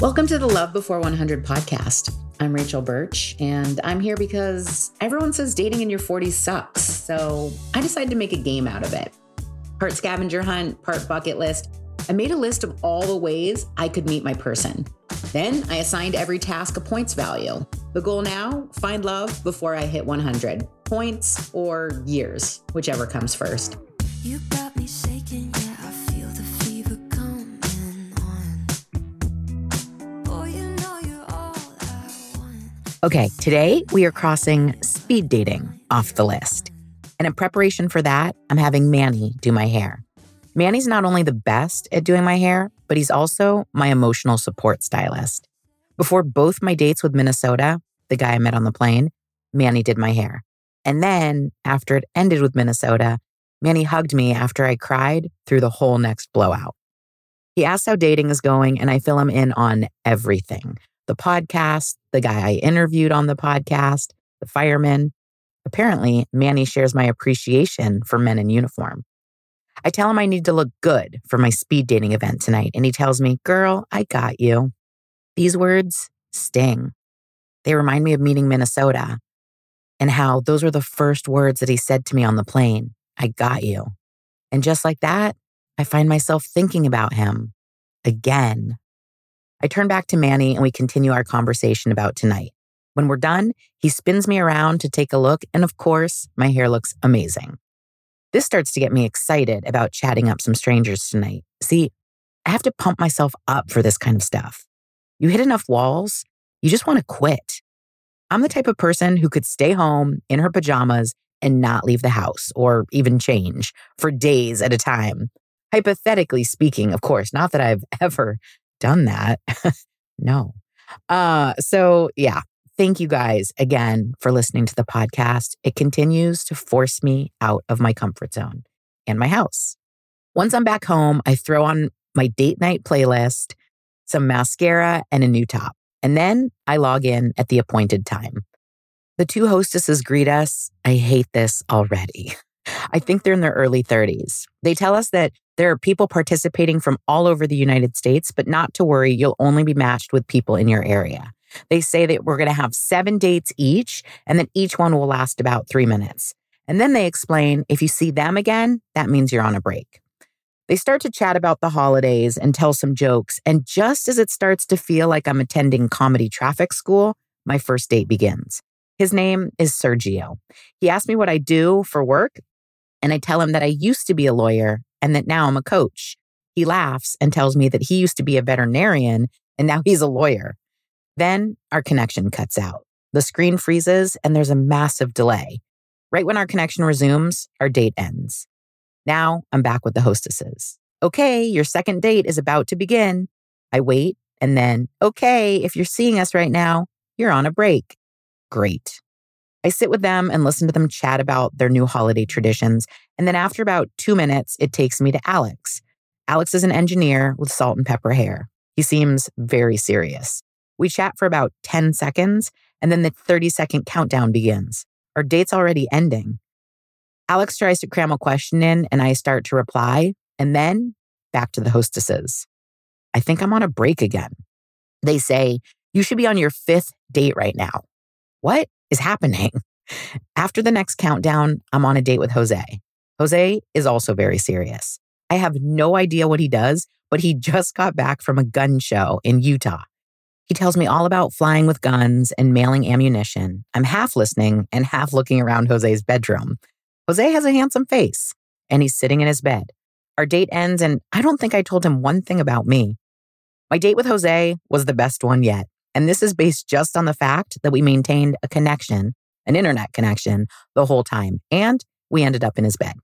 Welcome to the Love Before 100 podcast. I'm Rachel Birch, and I'm here because everyone says dating in your 40s sucks. So I decided to make a game out of it. Part scavenger hunt, part bucket list. I made a list of all the ways I could meet my person. Then I assigned every task a points value. The goal now find love before I hit 100 points or years, whichever comes first. Okay, today we are crossing speed dating off the list. And in preparation for that, I'm having Manny do my hair. Manny's not only the best at doing my hair, but he's also my emotional support stylist. Before both my dates with Minnesota, the guy I met on the plane, Manny did my hair. And then after it ended with Minnesota, Manny hugged me after I cried through the whole next blowout. He asks how dating is going, and I fill him in on everything the podcast, the guy I interviewed on the podcast, the fireman. Apparently, Manny shares my appreciation for men in uniform. I tell him I need to look good for my speed dating event tonight, and he tells me, Girl, I got you. These words sting. They remind me of meeting Minnesota and how those were the first words that he said to me on the plane I got you. And just like that, I find myself thinking about him again. I turn back to Manny and we continue our conversation about tonight. When we're done, he spins me around to take a look, and of course, my hair looks amazing. This starts to get me excited about chatting up some strangers tonight. See, I have to pump myself up for this kind of stuff. You hit enough walls, you just want to quit. I'm the type of person who could stay home in her pajamas and not leave the house or even change for days at a time. Hypothetically speaking, of course, not that I've ever done that. no. Uh, so, yeah, Thank you guys again for listening to the podcast. It continues to force me out of my comfort zone and my house. Once I'm back home, I throw on my date night playlist, some mascara, and a new top. And then I log in at the appointed time. The two hostesses greet us. I hate this already. I think they're in their early 30s. They tell us that there are people participating from all over the United States, but not to worry, you'll only be matched with people in your area. They say that we're going to have seven dates each, and that each one will last about three minutes. And then they explain if you see them again, that means you're on a break. They start to chat about the holidays and tell some jokes. And just as it starts to feel like I'm attending comedy traffic school, my first date begins. His name is Sergio. He asks me what I do for work, and I tell him that I used to be a lawyer and that now I'm a coach. He laughs and tells me that he used to be a veterinarian and now he's a lawyer. Then our connection cuts out. The screen freezes and there's a massive delay. Right when our connection resumes, our date ends. Now I'm back with the hostesses. Okay, your second date is about to begin. I wait and then, okay, if you're seeing us right now, you're on a break. Great. I sit with them and listen to them chat about their new holiday traditions. And then after about two minutes, it takes me to Alex. Alex is an engineer with salt and pepper hair. He seems very serious. We chat for about 10 seconds, and then the 30 second countdown begins. Our date's already ending. Alex tries to cram a question in, and I start to reply, and then back to the hostesses. I think I'm on a break again. They say, You should be on your fifth date right now. What is happening? After the next countdown, I'm on a date with Jose. Jose is also very serious. I have no idea what he does, but he just got back from a gun show in Utah. He tells me all about flying with guns and mailing ammunition. I'm half listening and half looking around Jose's bedroom. Jose has a handsome face and he's sitting in his bed. Our date ends, and I don't think I told him one thing about me. My date with Jose was the best one yet. And this is based just on the fact that we maintained a connection, an internet connection, the whole time. And we ended up in his bed.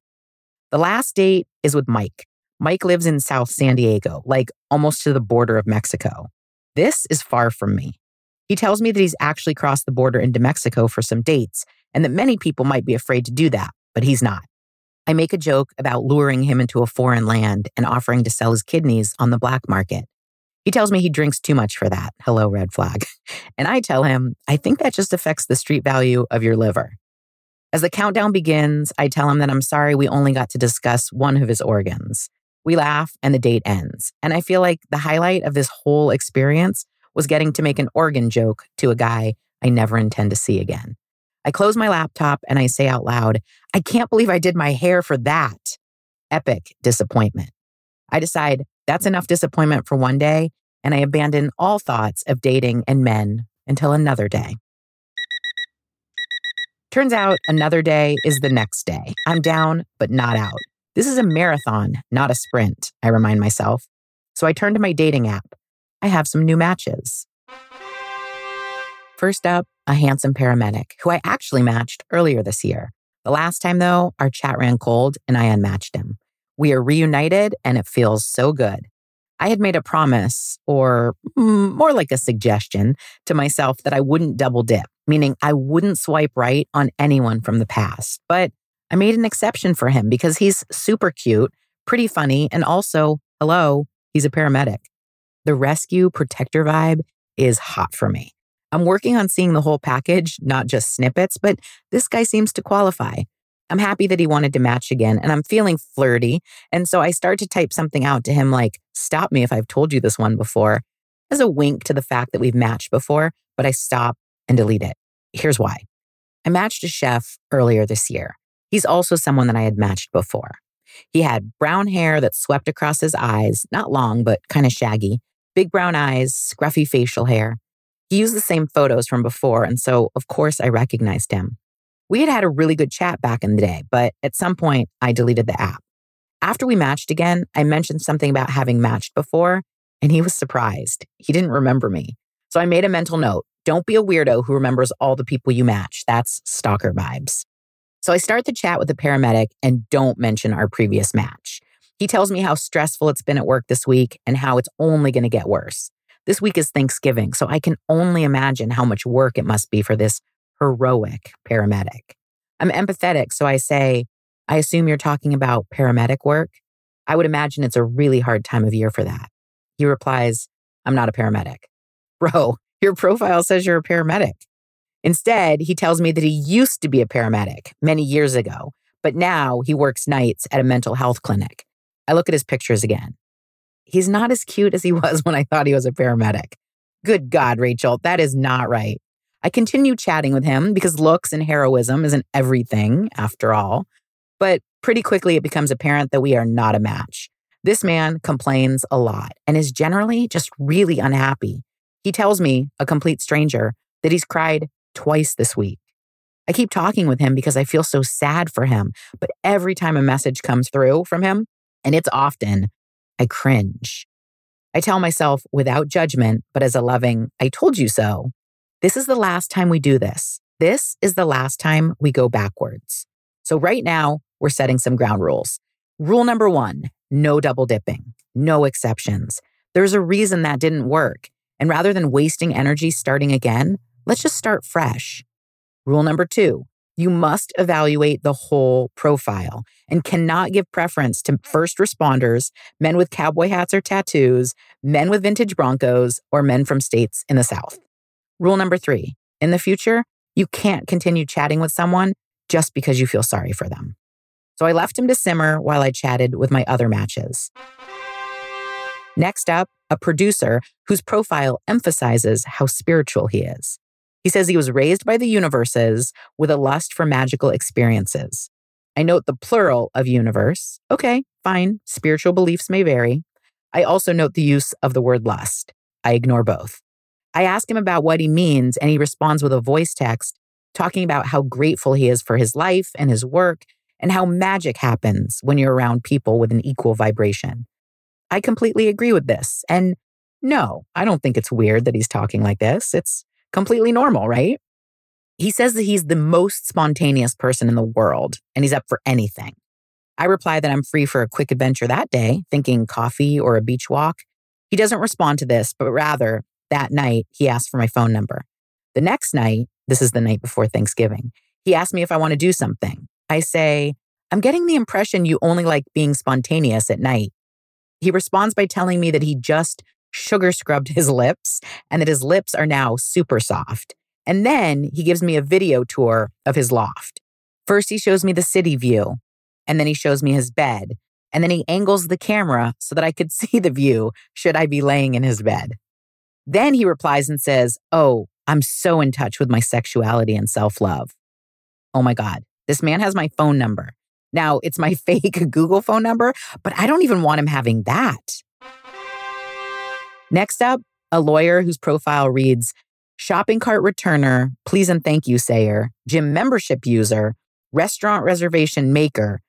The last date is with Mike. Mike lives in South San Diego, like almost to the border of Mexico. This is far from me. He tells me that he's actually crossed the border into Mexico for some dates and that many people might be afraid to do that, but he's not. I make a joke about luring him into a foreign land and offering to sell his kidneys on the black market. He tells me he drinks too much for that. Hello, red flag. And I tell him, I think that just affects the street value of your liver. As the countdown begins, I tell him that I'm sorry we only got to discuss one of his organs. We laugh and the date ends. And I feel like the highlight of this whole experience was getting to make an organ joke to a guy I never intend to see again. I close my laptop and I say out loud, I can't believe I did my hair for that. Epic disappointment. I decide that's enough disappointment for one day, and I abandon all thoughts of dating and men until another day. Turns out another day is the next day. I'm down, but not out. This is a marathon, not a sprint, I remind myself. So I turn to my dating app. I have some new matches. First up, a handsome paramedic who I actually matched earlier this year. The last time, though, our chat ran cold and I unmatched him. We are reunited and it feels so good. I had made a promise, or mm, more like a suggestion, to myself that I wouldn't double dip, meaning I wouldn't swipe right on anyone from the past. But I made an exception for him because he's super cute, pretty funny, and also, hello, he's a paramedic. The rescue protector vibe is hot for me. I'm working on seeing the whole package, not just snippets, but this guy seems to qualify. I'm happy that he wanted to match again and I'm feeling flirty. And so I start to type something out to him like, stop me if I've told you this one before, as a wink to the fact that we've matched before, but I stop and delete it. Here's why. I matched a chef earlier this year. He's also someone that I had matched before. He had brown hair that swept across his eyes, not long, but kind of shaggy, big brown eyes, scruffy facial hair. He used the same photos from before, and so, of course, I recognized him. We had had a really good chat back in the day, but at some point I deleted the app. After we matched again, I mentioned something about having matched before, and he was surprised. He didn't remember me. So I made a mental note don't be a weirdo who remembers all the people you match. That's stalker vibes. So I start the chat with the paramedic and don't mention our previous match. He tells me how stressful it's been at work this week and how it's only going to get worse. This week is Thanksgiving, so I can only imagine how much work it must be for this heroic paramedic. I'm empathetic, so I say, I assume you're talking about paramedic work. I would imagine it's a really hard time of year for that. He replies, I'm not a paramedic. Bro, your profile says you're a paramedic. Instead, he tells me that he used to be a paramedic many years ago, but now he works nights at a mental health clinic. I look at his pictures again. He's not as cute as he was when I thought he was a paramedic. Good God, Rachel, that is not right. I continue chatting with him because looks and heroism isn't everything, after all. But pretty quickly, it becomes apparent that we are not a match. This man complains a lot and is generally just really unhappy. He tells me, a complete stranger, that he's cried twice this week. I keep talking with him because I feel so sad for him, but every time a message comes through from him, and it's often, I cringe. I tell myself without judgment, but as a loving, I told you so, this is the last time we do this. This is the last time we go backwards. So, right now, we're setting some ground rules. Rule number one no double dipping, no exceptions. There's a reason that didn't work. And rather than wasting energy starting again, let's just start fresh. Rule number two you must evaluate the whole profile and cannot give preference to first responders, men with cowboy hats or tattoos, men with vintage Broncos, or men from states in the South. Rule number three in the future, you can't continue chatting with someone just because you feel sorry for them. So I left him to simmer while I chatted with my other matches. Next up, a producer whose profile emphasizes how spiritual he is. He says he was raised by the universes with a lust for magical experiences. I note the plural of universe. Okay, fine. Spiritual beliefs may vary. I also note the use of the word lust. I ignore both. I ask him about what he means, and he responds with a voice text talking about how grateful he is for his life and his work and how magic happens when you're around people with an equal vibration. I completely agree with this. And no, I don't think it's weird that he's talking like this. It's completely normal, right? He says that he's the most spontaneous person in the world and he's up for anything. I reply that I'm free for a quick adventure that day, thinking coffee or a beach walk. He doesn't respond to this, but rather that night, he asked for my phone number. The next night, this is the night before Thanksgiving, he asked me if I want to do something. I say, I'm getting the impression you only like being spontaneous at night. He responds by telling me that he just sugar scrubbed his lips and that his lips are now super soft. And then he gives me a video tour of his loft. First, he shows me the city view, and then he shows me his bed. And then he angles the camera so that I could see the view should I be laying in his bed. Then he replies and says, Oh, I'm so in touch with my sexuality and self love. Oh my God, this man has my phone number. Now, it's my fake Google phone number, but I don't even want him having that. Next up, a lawyer whose profile reads shopping cart returner, please and thank you sayer, gym membership user, restaurant reservation maker,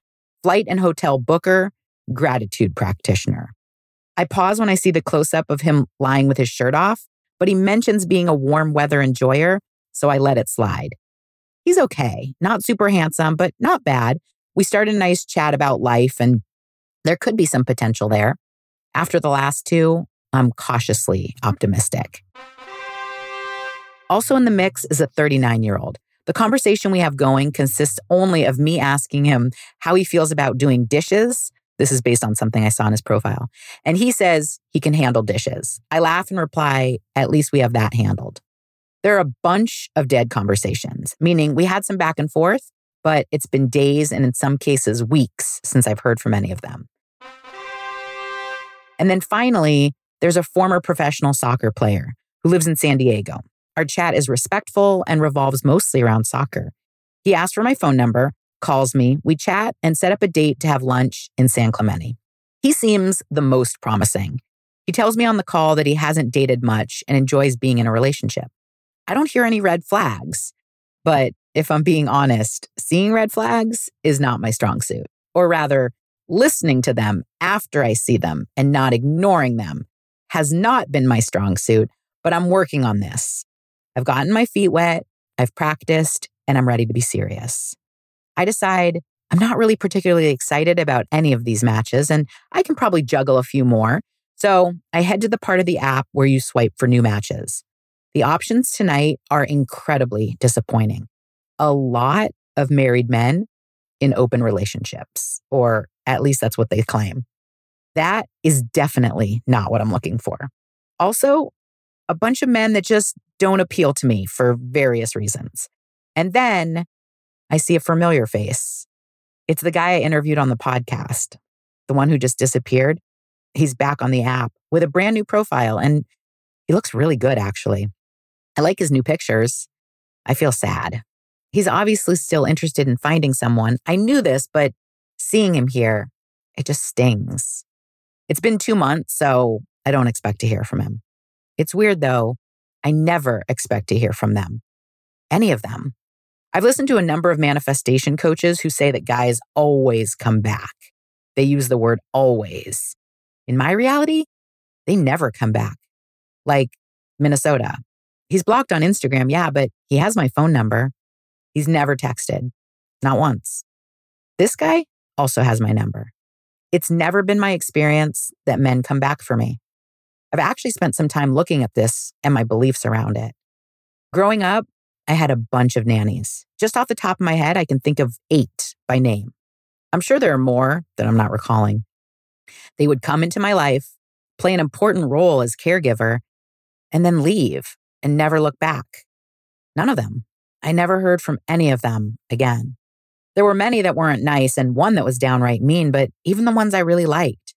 flight and hotel booker, gratitude practitioner. I pause when I see the close up of him lying with his shirt off, but he mentions being a warm weather enjoyer, so I let it slide. He's okay, not super handsome, but not bad. We start a nice chat about life, and there could be some potential there. After the last two, I'm cautiously optimistic. Also in the mix is a 39 year old. The conversation we have going consists only of me asking him how he feels about doing dishes. This is based on something I saw in his profile. And he says he can handle dishes. I laugh and reply, at least we have that handled. There are a bunch of dead conversations, meaning we had some back and forth, but it's been days and in some cases weeks since I've heard from any of them. And then finally, there's a former professional soccer player who lives in San Diego. Our chat is respectful and revolves mostly around soccer. He asked for my phone number, calls me, we chat, and set up a date to have lunch in San Clemente. He seems the most promising. He tells me on the call that he hasn't dated much and enjoys being in a relationship. I don't hear any red flags, but if I'm being honest, seeing red flags is not my strong suit. Or rather, listening to them after I see them and not ignoring them has not been my strong suit, but I'm working on this. I've gotten my feet wet, I've practiced, and I'm ready to be serious. I decide I'm not really particularly excited about any of these matches, and I can probably juggle a few more. So I head to the part of the app where you swipe for new matches. The options tonight are incredibly disappointing. A lot of married men in open relationships, or at least that's what they claim. That is definitely not what I'm looking for. Also, a bunch of men that just don't appeal to me for various reasons. And then I see a familiar face. It's the guy I interviewed on the podcast, the one who just disappeared. He's back on the app with a brand new profile and he looks really good, actually. I like his new pictures. I feel sad. He's obviously still interested in finding someone. I knew this, but seeing him here, it just stings. It's been two months, so I don't expect to hear from him. It's weird though. I never expect to hear from them, any of them. I've listened to a number of manifestation coaches who say that guys always come back. They use the word always. In my reality, they never come back. Like Minnesota. He's blocked on Instagram, yeah, but he has my phone number. He's never texted, not once. This guy also has my number. It's never been my experience that men come back for me. I've actually spent some time looking at this and my beliefs around it. Growing up, I had a bunch of nannies. Just off the top of my head, I can think of eight by name. I'm sure there are more that I'm not recalling. They would come into my life, play an important role as caregiver, and then leave and never look back. None of them. I never heard from any of them again. There were many that weren't nice and one that was downright mean, but even the ones I really liked.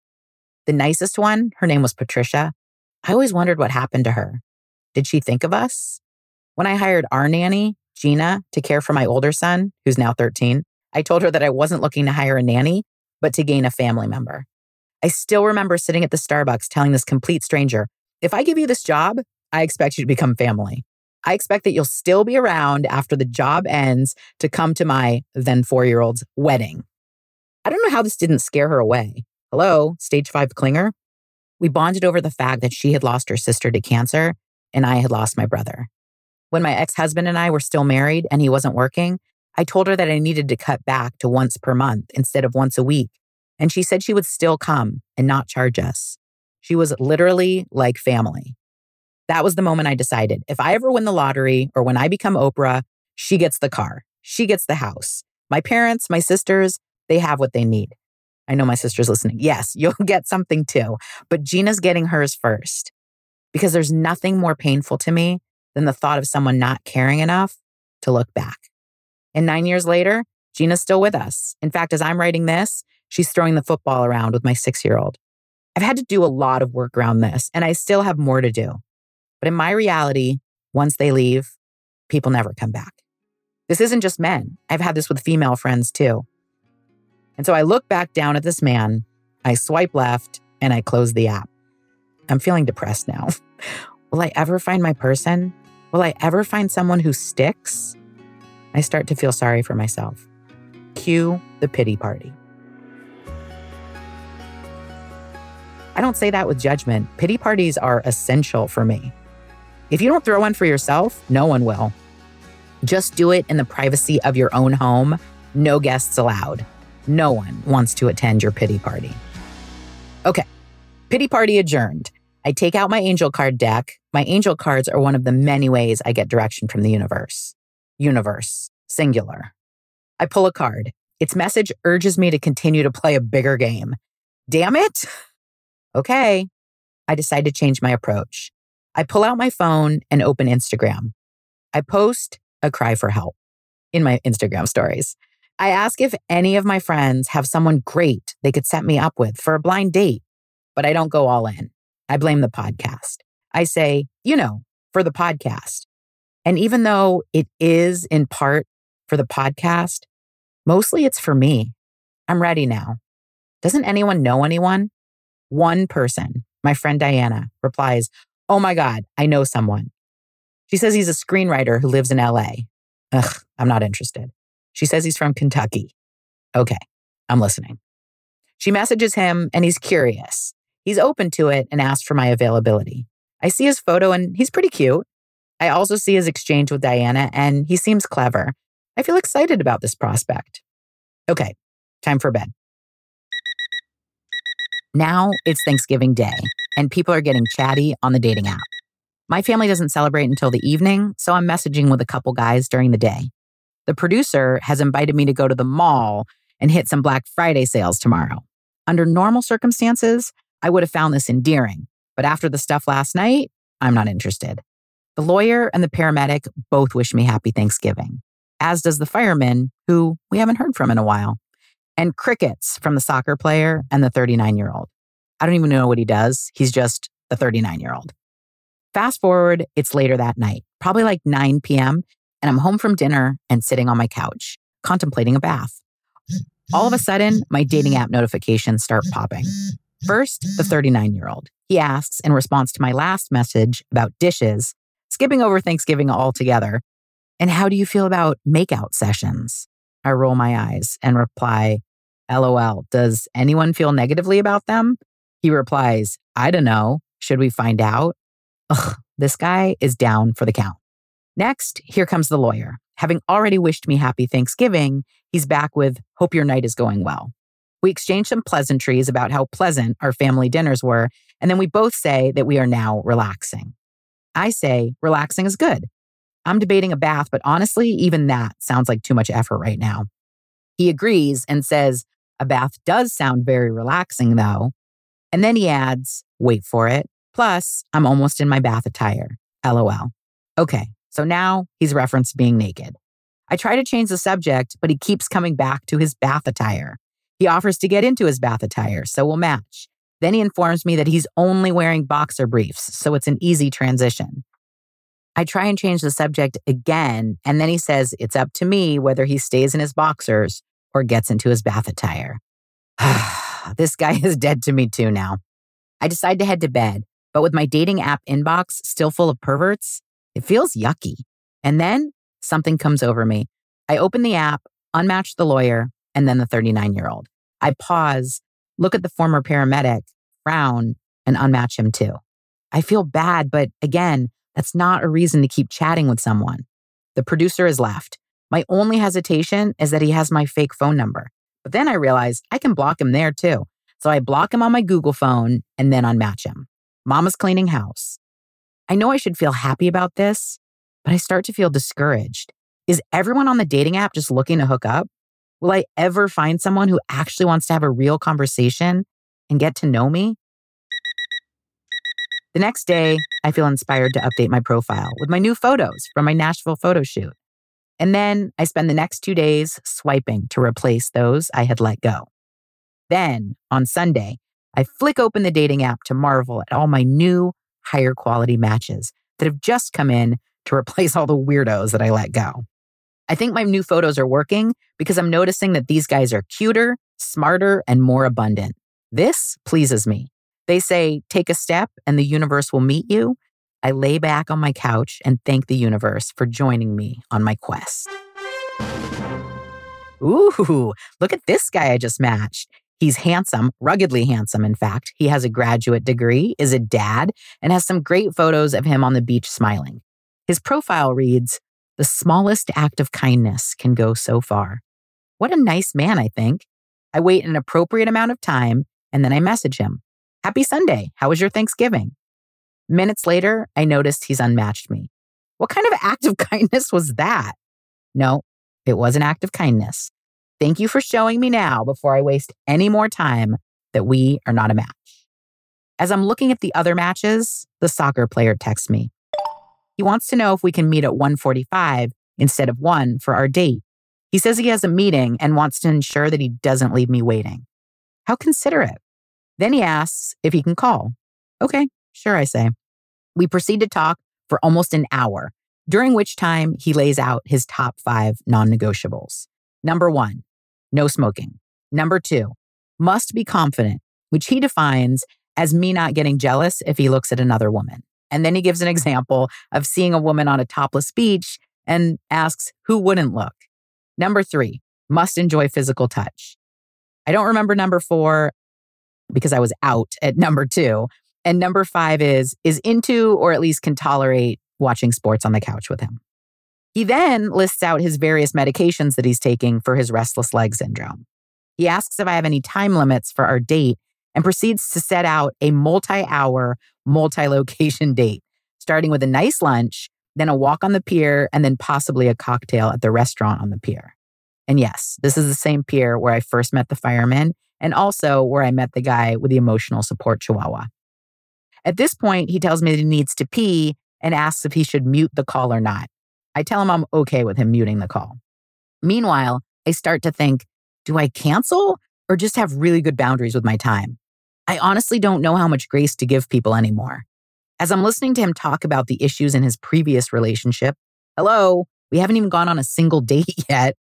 The nicest one, her name was Patricia. I always wondered what happened to her. Did she think of us? When I hired our nanny, Gina, to care for my older son, who's now 13, I told her that I wasn't looking to hire a nanny, but to gain a family member. I still remember sitting at the Starbucks telling this complete stranger, if I give you this job, I expect you to become family. I expect that you'll still be around after the job ends to come to my then four year old's wedding. I don't know how this didn't scare her away. Hello, stage five clinger. We bonded over the fact that she had lost her sister to cancer and I had lost my brother. When my ex husband and I were still married and he wasn't working, I told her that I needed to cut back to once per month instead of once a week. And she said she would still come and not charge us. She was literally like family. That was the moment I decided if I ever win the lottery or when I become Oprah, she gets the car, she gets the house. My parents, my sisters, they have what they need. I know my sister's listening. Yes, you'll get something too, but Gina's getting hers first because there's nothing more painful to me than the thought of someone not caring enough to look back. And nine years later, Gina's still with us. In fact, as I'm writing this, She's throwing the football around with my six year old. I've had to do a lot of work around this, and I still have more to do. But in my reality, once they leave, people never come back. This isn't just men. I've had this with female friends too. And so I look back down at this man, I swipe left, and I close the app. I'm feeling depressed now. Will I ever find my person? Will I ever find someone who sticks? I start to feel sorry for myself. Cue the pity party. I don't say that with judgment. Pity parties are essential for me. If you don't throw one for yourself, no one will. Just do it in the privacy of your own home. No guests allowed. No one wants to attend your pity party. Okay, pity party adjourned. I take out my angel card deck. My angel cards are one of the many ways I get direction from the universe. Universe, singular. I pull a card. Its message urges me to continue to play a bigger game. Damn it. Okay. I decide to change my approach. I pull out my phone and open Instagram. I post a cry for help in my Instagram stories. I ask if any of my friends have someone great they could set me up with for a blind date, but I don't go all in. I blame the podcast. I say, you know, for the podcast. And even though it is in part for the podcast, mostly it's for me. I'm ready now. Doesn't anyone know anyone? One person, my friend Diana, replies, Oh my God, I know someone. She says he's a screenwriter who lives in LA. Ugh, I'm not interested. She says he's from Kentucky. Okay, I'm listening. She messages him and he's curious. He's open to it and asks for my availability. I see his photo and he's pretty cute. I also see his exchange with Diana and he seems clever. I feel excited about this prospect. Okay, time for bed. Now it's Thanksgiving Day and people are getting chatty on the dating app. My family doesn't celebrate until the evening, so I'm messaging with a couple guys during the day. The producer has invited me to go to the mall and hit some Black Friday sales tomorrow. Under normal circumstances, I would have found this endearing. But after the stuff last night, I'm not interested. The lawyer and the paramedic both wish me happy Thanksgiving, as does the fireman, who we haven't heard from in a while, and crickets from the soccer player and the 39 year old. I don't even know what he does. He's just the 39 year old. Fast forward, it's later that night, probably like 9 p.m., and I'm home from dinner and sitting on my couch, contemplating a bath. All of a sudden, my dating app notifications start popping. First, the 39 year old. He asks in response to my last message about dishes, skipping over Thanksgiving altogether. And how do you feel about makeout sessions? I roll my eyes and reply, LOL, does anyone feel negatively about them? He replies, I don't know. Should we find out? Ugh, this guy is down for the count. Next, here comes the lawyer. Having already wished me happy Thanksgiving, he's back with, Hope your night is going well. We exchange some pleasantries about how pleasant our family dinners were, and then we both say that we are now relaxing. I say, relaxing is good. I'm debating a bath, but honestly, even that sounds like too much effort right now. He agrees and says, a bath does sound very relaxing, though. And then he adds, wait for it. Plus, I'm almost in my bath attire. LOL. Okay, so now he's referenced being naked. I try to change the subject, but he keeps coming back to his bath attire. He offers to get into his bath attire, so we'll match. Then he informs me that he's only wearing boxer briefs, so it's an easy transition. I try and change the subject again, and then he says it's up to me whether he stays in his boxers or gets into his bath attire. this guy is dead to me too now. I decide to head to bed, but with my dating app inbox still full of perverts, it feels yucky. And then something comes over me. I open the app, unmatch the lawyer, and then the 39 year old. I pause, look at the former paramedic, frown, and unmatch him too. I feel bad, but again, that's not a reason to keep chatting with someone. The producer is left. My only hesitation is that he has my fake phone number. But then I realize I can block him there too. So I block him on my Google phone and then unmatch him. Mama's cleaning house. I know I should feel happy about this, but I start to feel discouraged. Is everyone on the dating app just looking to hook up? Will I ever find someone who actually wants to have a real conversation and get to know me? The next day, I feel inspired to update my profile with my new photos from my Nashville photo shoot. And then I spend the next two days swiping to replace those I had let go. Then on Sunday, I flick open the dating app to marvel at all my new, higher quality matches that have just come in to replace all the weirdos that I let go. I think my new photos are working because I'm noticing that these guys are cuter, smarter, and more abundant. This pleases me. They say, take a step and the universe will meet you. I lay back on my couch and thank the universe for joining me on my quest. Ooh, look at this guy I just matched. He's handsome, ruggedly handsome, in fact. He has a graduate degree, is a dad, and has some great photos of him on the beach smiling. His profile reads The smallest act of kindness can go so far. What a nice man, I think. I wait an appropriate amount of time and then I message him Happy Sunday. How was your Thanksgiving? Minutes later, I noticed he's unmatched me. What kind of act of kindness was that? No, it was an act of kindness. Thank you for showing me now before I waste any more time that we are not a match. As I'm looking at the other matches, the soccer player texts me. He wants to know if we can meet at 1:45 instead of 1 for our date. He says he has a meeting and wants to ensure that he doesn't leave me waiting. How considerate. Then he asks if he can call. Okay, sure, I say. We proceed to talk for almost an hour, during which time he lays out his top five non negotiables. Number one, no smoking. Number two, must be confident, which he defines as me not getting jealous if he looks at another woman. And then he gives an mm-hmm. example of seeing a woman on a topless beach and asks who wouldn't look. Number three, must enjoy physical touch. I don't remember number four because I was out at number two. And number five is is into or at least can tolerate watching sports on the couch with him. He then lists out his various medications that he's taking for his restless leg syndrome. He asks if I have any time limits for our date and proceeds to set out a multi hour, multi location date, starting with a nice lunch, then a walk on the pier, and then possibly a cocktail at the restaurant on the pier. And yes, this is the same pier where I first met the fireman and also where I met the guy with the emotional support chihuahua. At this point, he tells me that he needs to pee and asks if he should mute the call or not. I tell him I'm okay with him muting the call. Meanwhile, I start to think do I cancel or just have really good boundaries with my time? I honestly don't know how much grace to give people anymore. As I'm listening to him talk about the issues in his previous relationship, hello, we haven't even gone on a single date yet.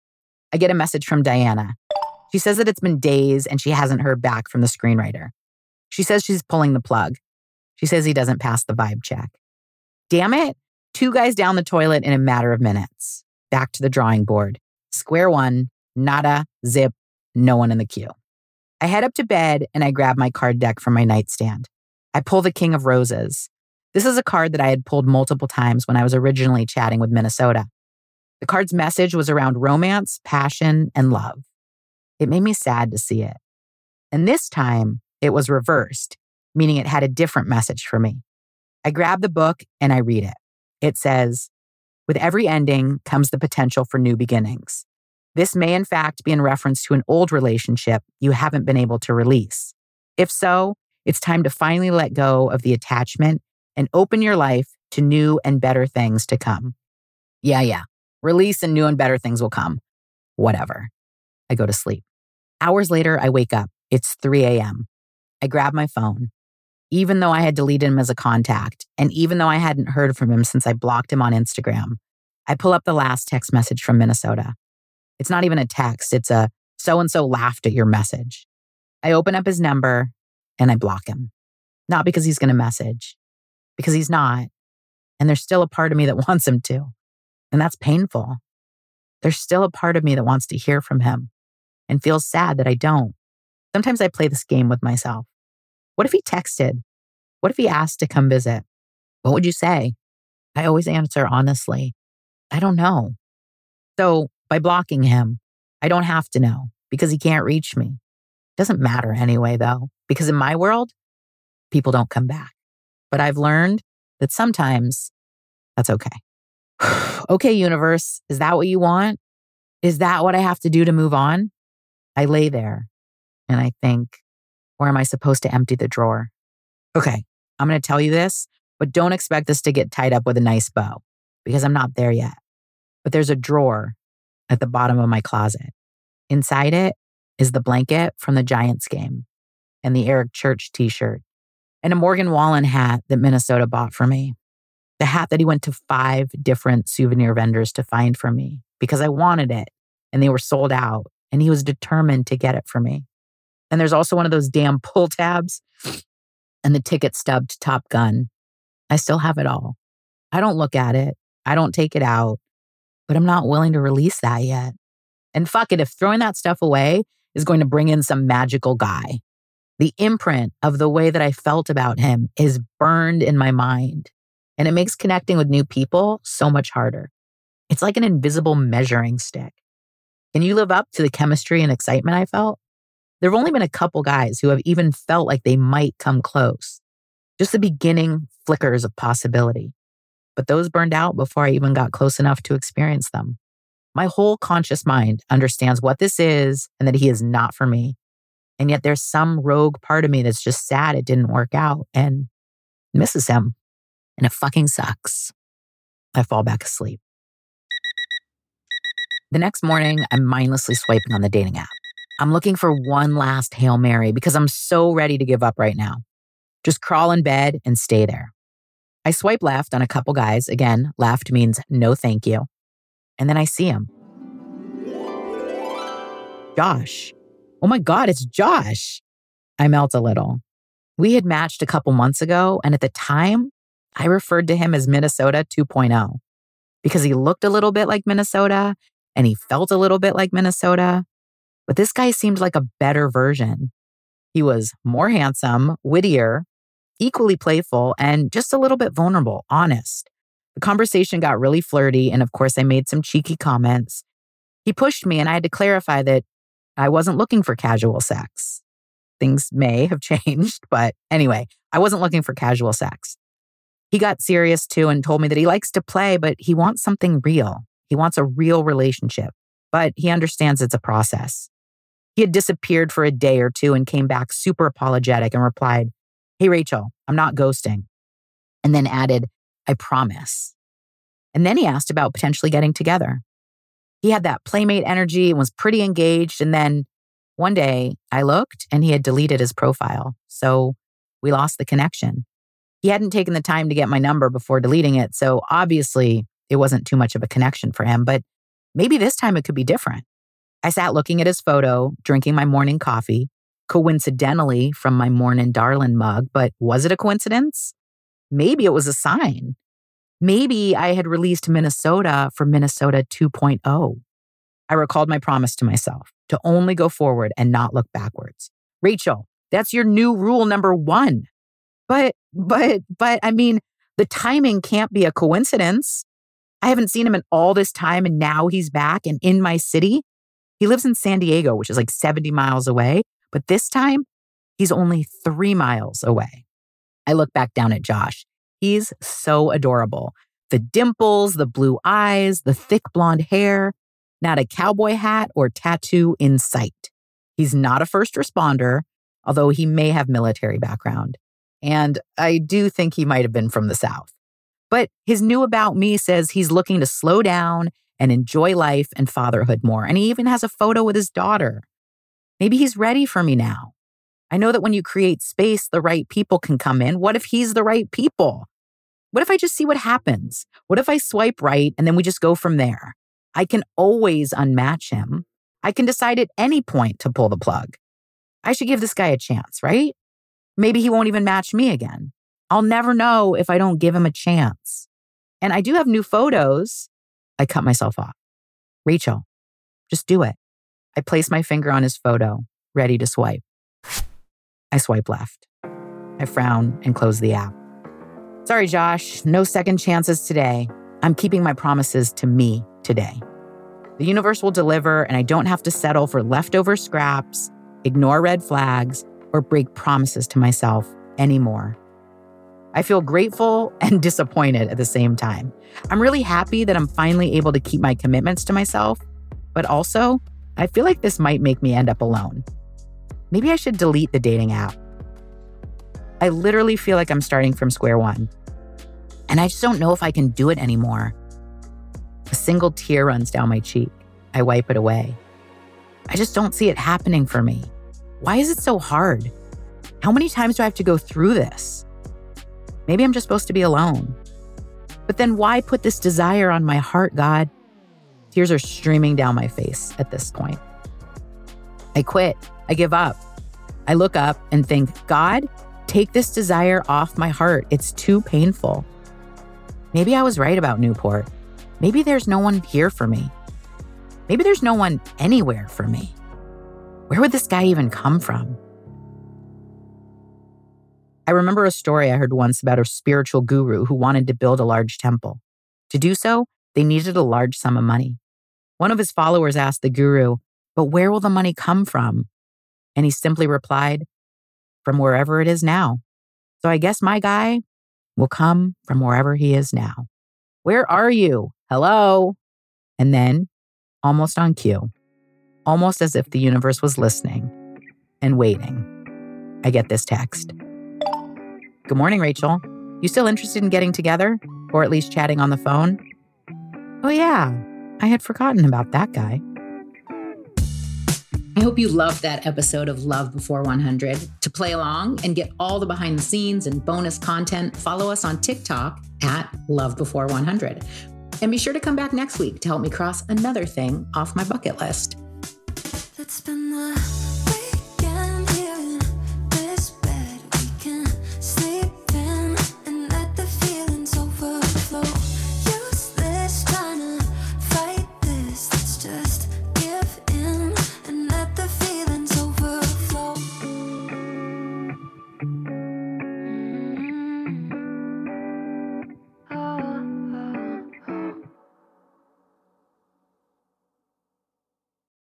I get a message from Diana. She says that it's been days and she hasn't heard back from the screenwriter. She says she's pulling the plug. She says he doesn't pass the vibe check. Damn it. Two guys down the toilet in a matter of minutes. Back to the drawing board. Square one, nada, zip, no one in the queue. I head up to bed and I grab my card deck from my nightstand. I pull the King of Roses. This is a card that I had pulled multiple times when I was originally chatting with Minnesota. The card's message was around romance, passion, and love. It made me sad to see it. And this time, it was reversed, meaning it had a different message for me. I grab the book and I read it. It says, with every ending comes the potential for new beginnings. This may, in fact, be in reference to an old relationship you haven't been able to release. If so, it's time to finally let go of the attachment and open your life to new and better things to come. Yeah, yeah. Release and new and better things will come. Whatever. I go to sleep. Hours later, I wake up. It's 3 a.m. I grab my phone even though I had deleted him as a contact, and even though I hadn't heard from him since I blocked him on Instagram, I pull up the last text message from Minnesota. It's not even a text, it's a so and so laughed at your message. I open up his number and I block him. Not because he's going to message, because he's not. And there's still a part of me that wants him to. And that's painful. There's still a part of me that wants to hear from him and feels sad that I don't. Sometimes I play this game with myself. What if he texted? What if he asked to come visit? What would you say? I always answer honestly, I don't know. So by blocking him, I don't have to know because he can't reach me. Doesn't matter anyway, though, because in my world, people don't come back. But I've learned that sometimes that's okay. okay, universe, is that what you want? Is that what I have to do to move on? I lay there and I think, or am I supposed to empty the drawer? Okay, I'm going to tell you this, but don't expect this to get tied up with a nice bow because I'm not there yet. But there's a drawer at the bottom of my closet. Inside it, is the blanket from the Giants game and the Eric Church t shirt and a Morgan Wallen hat that Minnesota bought for me. The hat that he went to five different souvenir vendors to find for me because I wanted it and they were sold out and he was determined to get it for me. And there's also one of those damn pull tabs and the ticket stub to Top Gun. I still have it all. I don't look at it. I don't take it out, but I'm not willing to release that yet. And fuck it, if throwing that stuff away is going to bring in some magical guy, the imprint of the way that I felt about him is burned in my mind. And it makes connecting with new people so much harder. It's like an invisible measuring stick. Can you live up to the chemistry and excitement I felt? There have only been a couple guys who have even felt like they might come close. Just the beginning flickers of possibility. But those burned out before I even got close enough to experience them. My whole conscious mind understands what this is and that he is not for me. And yet there's some rogue part of me that's just sad it didn't work out and misses him. And it fucking sucks. I fall back asleep. The next morning, I'm mindlessly swiping on the dating app. I'm looking for one last Hail Mary because I'm so ready to give up right now. Just crawl in bed and stay there. I swipe left on a couple guys. Again, left means no thank you. And then I see him. Josh. Oh my God, it's Josh. I melt a little. We had matched a couple months ago, and at the time, I referred to him as Minnesota 2.0 because he looked a little bit like Minnesota and he felt a little bit like Minnesota. But this guy seemed like a better version. He was more handsome, wittier, equally playful, and just a little bit vulnerable, honest. The conversation got really flirty, and of course, I made some cheeky comments. He pushed me, and I had to clarify that I wasn't looking for casual sex. Things may have changed, but anyway, I wasn't looking for casual sex. He got serious too and told me that he likes to play, but he wants something real. He wants a real relationship, but he understands it's a process. He had disappeared for a day or two and came back super apologetic and replied, Hey, Rachel, I'm not ghosting. And then added, I promise. And then he asked about potentially getting together. He had that playmate energy and was pretty engaged. And then one day I looked and he had deleted his profile. So we lost the connection. He hadn't taken the time to get my number before deleting it. So obviously it wasn't too much of a connection for him, but maybe this time it could be different. I sat looking at his photo, drinking my morning coffee, coincidentally from my morning darling mug, but was it a coincidence? Maybe it was a sign. Maybe I had released Minnesota for Minnesota 2.0. I recalled my promise to myself to only go forward and not look backwards. Rachel, that's your new rule number one. But, but, but, I mean, the timing can't be a coincidence. I haven't seen him in all this time and now he's back and in my city. He lives in San Diego, which is like 70 miles away, but this time he's only three miles away. I look back down at Josh. He's so adorable. The dimples, the blue eyes, the thick blonde hair, not a cowboy hat or tattoo in sight. He's not a first responder, although he may have military background. And I do think he might have been from the South. But his new about me says he's looking to slow down and enjoy life and fatherhood more. And he even has a photo with his daughter. Maybe he's ready for me now. I know that when you create space, the right people can come in. What if he's the right people? What if I just see what happens? What if I swipe right and then we just go from there? I can always unmatch him. I can decide at any point to pull the plug. I should give this guy a chance, right? Maybe he won't even match me again. I'll never know if I don't give him a chance. And I do have new photos I cut myself off. Rachel, just do it. I place my finger on his photo, ready to swipe. I swipe left. I frown and close the app. Sorry, Josh, no second chances today. I'm keeping my promises to me today. The universe will deliver, and I don't have to settle for leftover scraps, ignore red flags, or break promises to myself anymore. I feel grateful and disappointed at the same time. I'm really happy that I'm finally able to keep my commitments to myself, but also, I feel like this might make me end up alone. Maybe I should delete the dating app. I literally feel like I'm starting from square one. And I just don't know if I can do it anymore. A single tear runs down my cheek. I wipe it away. I just don't see it happening for me. Why is it so hard? How many times do I have to go through this? Maybe I'm just supposed to be alone. But then why put this desire on my heart, God? Tears are streaming down my face at this point. I quit. I give up. I look up and think, God, take this desire off my heart. It's too painful. Maybe I was right about Newport. Maybe there's no one here for me. Maybe there's no one anywhere for me. Where would this guy even come from? I remember a story I heard once about a spiritual guru who wanted to build a large temple. To do so, they needed a large sum of money. One of his followers asked the guru, But where will the money come from? And he simply replied, From wherever it is now. So I guess my guy will come from wherever he is now. Where are you? Hello? And then, almost on cue, almost as if the universe was listening and waiting, I get this text. Good morning, Rachel. You still interested in getting together? Or at least chatting on the phone? Oh, yeah. I had forgotten about that guy. I hope you loved that episode of Love Before 100. To play along and get all the behind the scenes and bonus content, follow us on TikTok at Love Before 100. And be sure to come back next week to help me cross another thing off my bucket list.